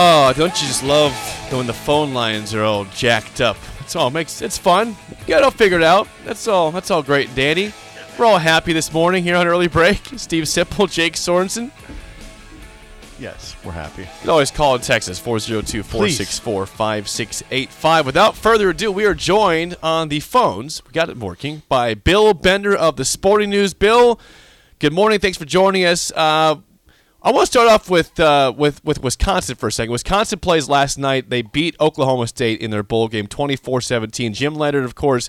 Oh, don't you just love when the phone lines are all jacked up? It's all makes it's fun. Get it all figured out. That's all. That's all great, Danny. We're all happy this morning here on early break. Steve Sipple, Jake Sorensen. Yes, we're happy. You can always call in Texas 402-464-5685. Without further ado, we are joined on the phones. We got it working by Bill Bender of the Sporting News. Bill, good morning. Thanks for joining us. Uh, I want to start off with uh, with with Wisconsin for a second. Wisconsin plays last night. They beat Oklahoma State in their bowl game 24-17. Jim Leonhard, of course,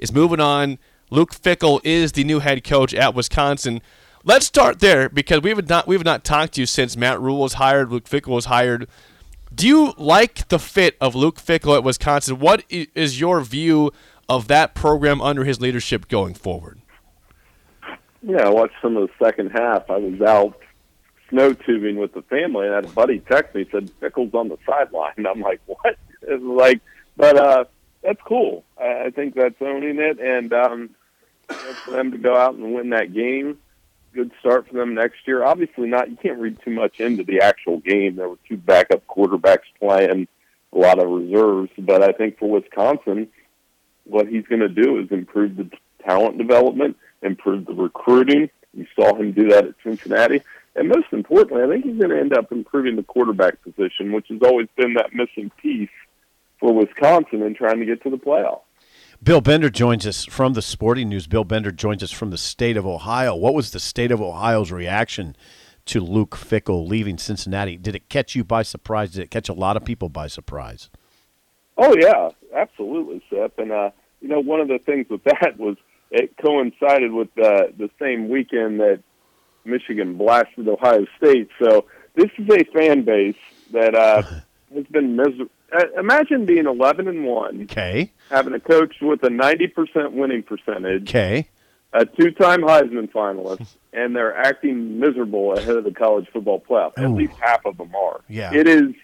is moving on. Luke Fickell is the new head coach at Wisconsin. Let's start there because we have not we have not talked to you since Matt Rhule was hired, Luke Fickell was hired. Do you like the fit of Luke Fickell at Wisconsin? What is your view of that program under his leadership going forward? Yeah, I watched some of the second half. I was out snow tubing with the family, and a buddy text me said Pickles on the sideline. I'm like, what? It's like, but uh, that's cool. I I think that's owning it, and um, for them to go out and win that game, good start for them next year. Obviously, not. You can't read too much into the actual game. There were two backup quarterbacks playing, a lot of reserves, but I think for Wisconsin, what he's going to do is improve the talent development, improve the recruiting. You saw him do that at Cincinnati. And most importantly, I think he's going to end up improving the quarterback position, which has always been that missing piece for Wisconsin in trying to get to the playoffs. Bill Bender joins us from the Sporting News. Bill Bender joins us from the state of Ohio. What was the state of Ohio's reaction to Luke Fickell leaving Cincinnati? Did it catch you by surprise? Did it catch a lot of people by surprise? Oh yeah, absolutely, Sip. And uh, you know, one of the things with that was it coincided with uh, the same weekend that Michigan blasted Ohio State. So this is a fan base that uh, has been miserable. Uh, imagine being eleven and one, Okay. having a coach with a ninety percent winning percentage, Okay. a two-time Heisman finalist, and they're acting miserable ahead of the college football playoff. At Ooh. least half of them are. Yeah. It is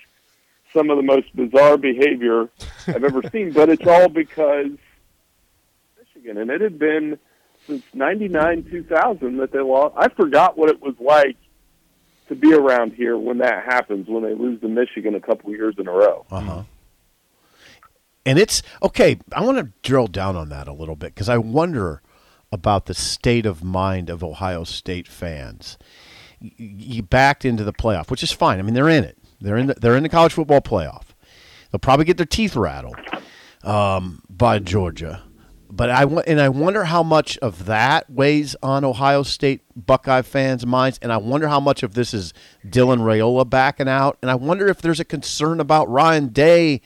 some of the most bizarre behavior I've ever seen, but it's all because Michigan, and it had been since '99, 2000 that they lost. I forgot what it was like to be around here when that happens, when they lose to Michigan a couple years in a row. Uh huh. And it's okay. I want to drill down on that a little bit because I wonder about the state of mind of Ohio State fans. You backed into the playoff, which is fine. I mean, they're in it. They're in. The, they're in the college football playoff. They'll probably get their teeth rattled um, by Georgia. But I and I wonder how much of that weighs on Ohio State Buckeye fans' minds, and I wonder how much of this is Dylan Raiola backing out, and I wonder if there's a concern about Ryan Day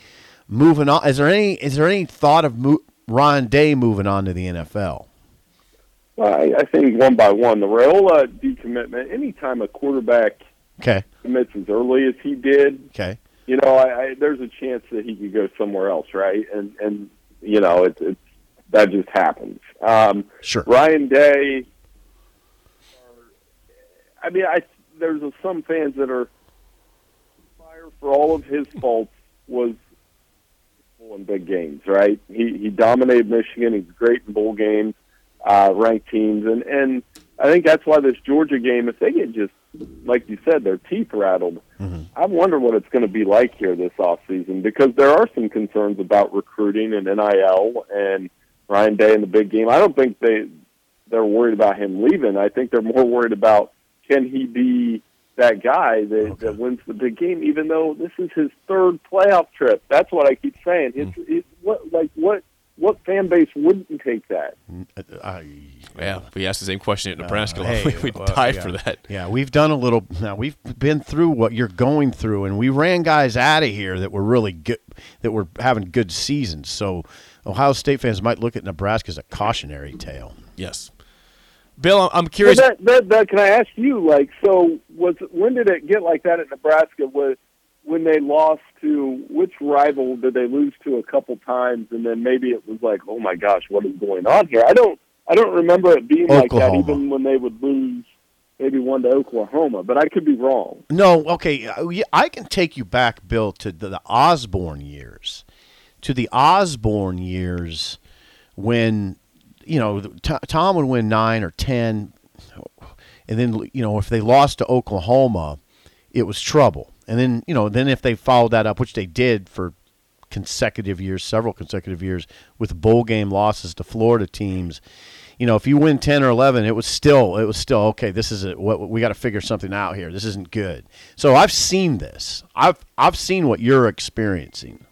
moving on. Is there any is there any thought of mo- Ryan Day moving on to the NFL? Well, I, I think one by one, the Raiola decommitment. Anytime a quarterback Okay, commits as early as he did, okay, you know, I, I, there's a chance that he could go somewhere else, right? And and you know, it's it's that just happens. Um, sure. Ryan Day. I mean, I there's some fans that are fire for all of his faults was in big games, right? He he dominated Michigan. He's great in bowl games, uh, ranked teams, and and I think that's why this Georgia game, if they get just like you said, their teeth rattled. I wonder what it's going to be like here this off season because there are some concerns about recruiting and NIL and Ryan Day in the big game. I don't think they they're worried about him leaving. I think they're more worried about can he be that guy that, that wins the big game, even though this is his third playoff trip. That's what I keep saying. It's, mm-hmm. it, what like what what fan base wouldn't take that? I, Yeah, we asked the same question at Nebraska. Uh, hey, we would well, die yeah. for that. Yeah, we've done a little. Now we've been through what you're going through, and we ran guys out of here that were really good, that were having good seasons. So Ohio State fans might look at Nebraska as a cautionary tale. Yes. Bill, I'm- I'm Well, curious. that, that, that, can I ask you, like, so was when did it get like that at Nebraska? Was when they lost to which rival did they lose to a couple times, and then maybe it was like, oh my gosh, what is going on here? I don't, I don't remember it being like that, even when they would lose maybe one to Oklahoma, but I could be wrong. No, okay, uh, I can take you back, Bill, to the, the Osborne years, to the Osborne years when you know Tom would win nine or ten, and then you know if they lost to Oklahoma, it was trouble. And then you know then if they followed that up, which they did for consecutive years, several consecutive years, with bowl game losses to Florida teams. You know, if you win ten or eleven, it was still it was still okay. This is what we got to figure something out here. This isn't good. So I've seen this. I've I've seen what you're experiencing.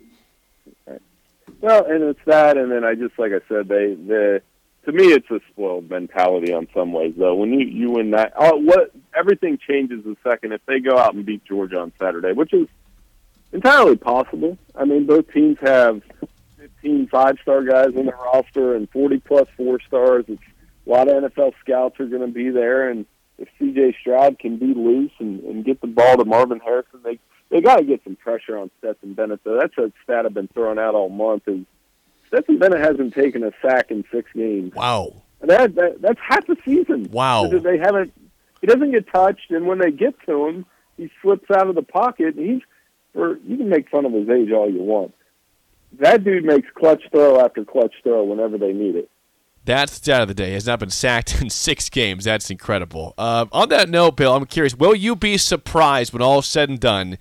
Well, and it's that, and then I just like I said, they the to me it's a spoiled mentality on some ways though. When you you win that, oh, what everything changes the second if they go out and beat Georgia on Saturday, which is entirely possible. I mean, both teams have 15 five star guys in their roster and 40 plus four stars. It's a lot of NFL scouts are going to be there, and if C.J. Stroud can be loose and, and get the ball to Marvin Harrison, they they got to get some pressure on Stetson Bennett. Though that's a stat I've been throwing out all month. Is Stetson Bennett hasn't taken a sack in six games. wow. That, that that's half the season. Wow. They haven't. He doesn't get touched, and when they get to him, he slips out of the pocket. And he's, or you can make fun of his age all you want. That dude makes clutch throw after clutch throw whenever they need it. That's the stat of the day. Has not been sacked in six games. That's incredible. Uh, on that note, Bill, I'm curious. Will you be surprised when all is said and done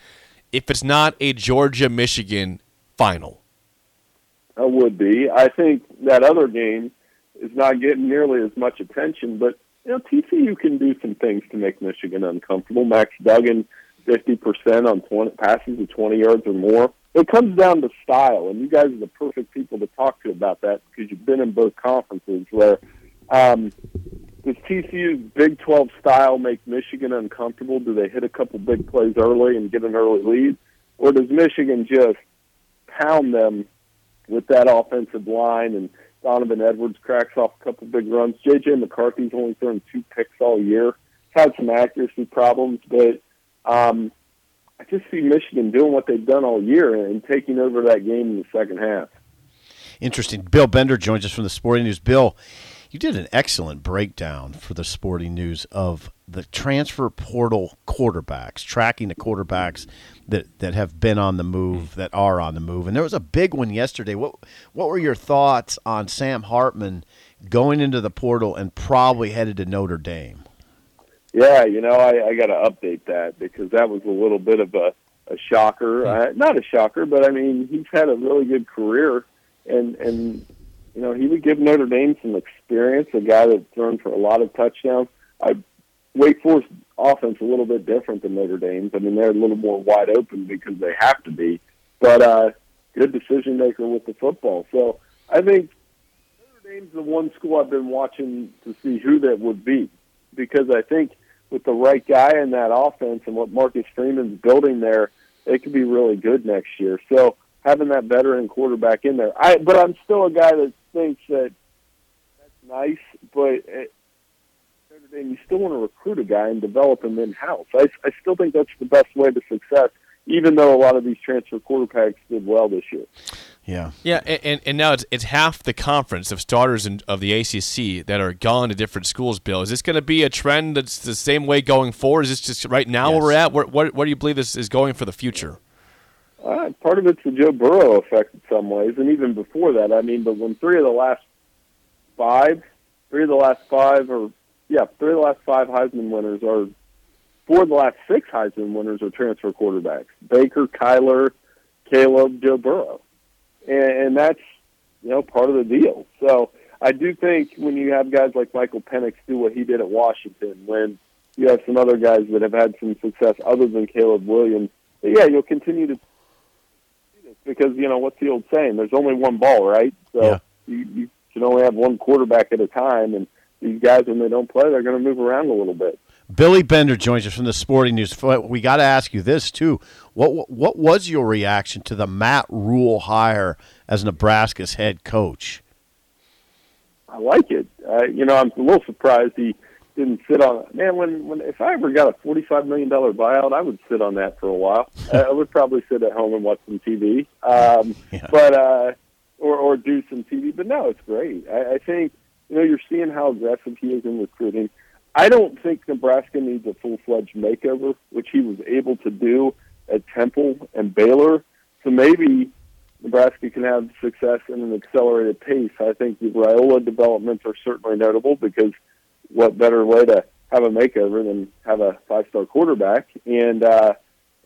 if it's not a Georgia Michigan final? I would be. I think that other game is not getting nearly as much attention, but you know TCU can do some things to make Michigan uncomfortable. Max Duggan, fifty percent on 20, passes of twenty yards or more. It comes down to style, and you guys are the perfect people to talk to about that because you've been in both conferences. Where um, does TCU's Big Twelve style make Michigan uncomfortable? Do they hit a couple big plays early and get an early lead, or does Michigan just pound them with that offensive line and Donovan Edwards cracks off a couple big runs. JJ McCarthy's only thrown two picks all year. He's had some accuracy problems, but um, I just see Michigan doing what they've done all year and taking over that game in the second half. Interesting. Bill Bender joins us from the Sporting News. Bill, you did an excellent breakdown for the Sporting News of the transfer portal quarterbacks, tracking the quarterbacks that, that have been on the move, that are on the move. And there was a big one yesterday. What what were your thoughts on Sam Hartman going into the portal and probably headed to Notre Dame? Yeah, you know, I, I got to update that because that was a little bit of a, a shocker. Uh, not a shocker, but I mean, he's had a really good career, and and you know, he would give Notre Dame some experience. A guy that's thrown for a lot of touchdowns. I Wake Forest offense a little bit different than Notre Dame's. I mean, they're a little more wide open because they have to be, but uh, good decision maker with the football. So I think Notre Dame's the one school I've been watching to see who that would be because I think with the right guy in that offense and what Marcus Freeman's building there, they could be really good next year. So having that veteran quarterback in there, I but I'm still a guy that thinks that that's nice, but it, Notre Dame, you still want to recruit a guy and develop him in house. I, I still think that's the best way to success, even though a lot of these transfer quarterbacks did well this year. Yeah. Yeah, and, and now it's, it's half the conference of starters in, of the ACC that are gone to different schools. Bill, is this going to be a trend that's the same way going forward? Is this just right now where we're at? Where, what, what do you believe this is going for the future? Uh, part of it's the Joe Burrow effect in some ways, and even before that. I mean, but when three of the last five, three of the last five, or yeah, three of the last five Heisman winners are four of the last six Heisman winners are transfer quarterbacks: Baker, Kyler, Caleb, Joe Burrow, and, and that's you know part of the deal. So I do think when you have guys like Michael Penix do what he did at Washington, when you have some other guys that have had some success other than Caleb Williams, yeah, you'll continue to because you know what's the old saying? There's only one ball, right? So Yeah. you, you can only have one quarterback at a time, and these guys when they don't play, they're going to move around a little bit. Billy Bender joins us from the Sporting News. We got to ask you this too. What what was your reaction to the Matt Rhule hire as Nebraska's head coach? I like it. Uh, you know, I'm a little surprised he didn't sit on. Man, when when if I ever got a forty-five million dollar buyout, I would sit on that for a while. I would probably sit at home and watch some TV, um, Yeah. but uh, or or do some TV. But no, it's great. I, I think you know you're seeing how aggressive he is in recruiting. I don't think Nebraska needs a full fledged makeover, which he was able to do at Temple and Baylor. So maybe Nebraska can have success in an accelerated pace. I think the Raiola developments are certainly notable because what better way to have a makeover than have a five star quarterback? And uh,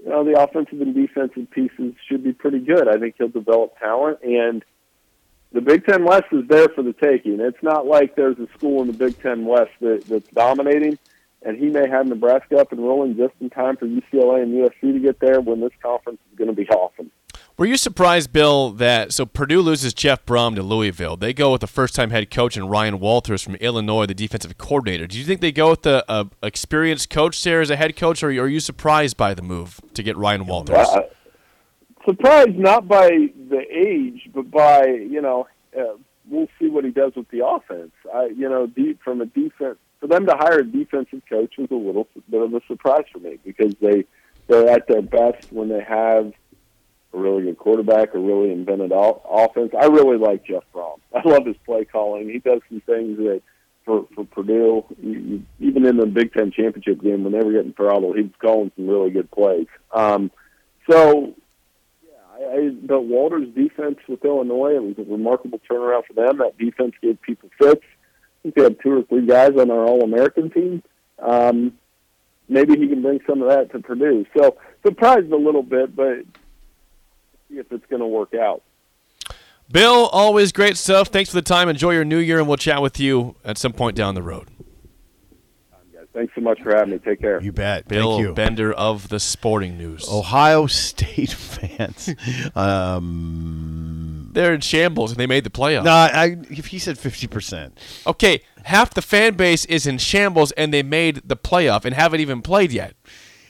you know the offensive and defensive pieces should be pretty good. I think he'll develop talent and. The Big Ten West is there for the taking. It's not like there's a school in the Big Ten West that, that's dominating, and he may have Nebraska up and rolling just in time for UCLA and USC to get there when this conference is going to be awesome. Were you surprised, Bill, that so Purdue loses Jeff Brohm to Louisville? They go with the first-time head coach and Ryan Walters from Illinois, the defensive coordinator. Do you think they go with the uh, experienced coach there as a head coach, or are you surprised by the move to get Ryan Walters? Uh, surprised not by the age, but by you know, uh, we'll see what he does with the offense. I, you know, deep from a defense for them to hire a defensive coach was a little bit of a surprise for me because they they're at their best when they have a really good quarterback, a really invented o- offense. I really like Jeff Brohm. I love his play calling. He does some things that for for Purdue, even in the Big Ten championship game when they were getting throttled, he was calling some really good plays. Um, so I, I, but Walter's defense with Illinois, it was a remarkable turnaround for them. That defense gave people fits. I think they had two or three guys on our All-American team. Um, maybe he can bring some of that to Purdue. So surprised a little bit, but going to work out. Bill, always great stuff. Thanks for the time. Enjoy your new year, and we'll chat with you at some point down the road. Guys, thanks so much for having me. Take care. You bet. Bill Thank you. Bender of the Sporting News. Ohio State fans. um, They're in shambles, and they made the playoffs. no, I, if he said fifty percent, Okay, half the fan base is in shambles, and they made the playoff and haven't even played yet.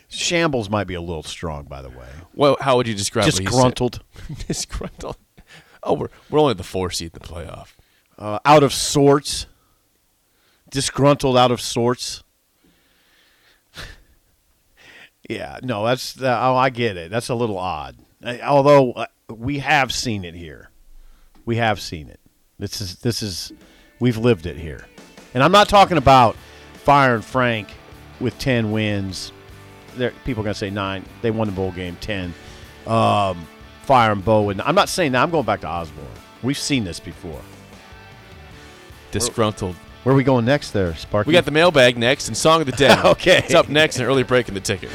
shambles might be a little strong. By the way, Well, how would you describe disgruntled, Disgruntled. Oh, we're, we're only the four seed in the playoff. uh, out of sorts, disgruntled, out of sorts. yeah, no, that's uh, oh, I get it. That's a little odd. Although uh, we have seen it here, we have seen it. This is this is we've lived it here, and I'm not talking about firing Frank with ten wins. There, people are gonna say nine. They won the bowl game ten. Um, Fire and Bo, and I'm not saying that. I'm going back to Osborne. We've seen this before. Disgruntled. Where are we going next there, Sparky? We got the mailbag next and song of the day. Okay. It's up next and early break in the ticket.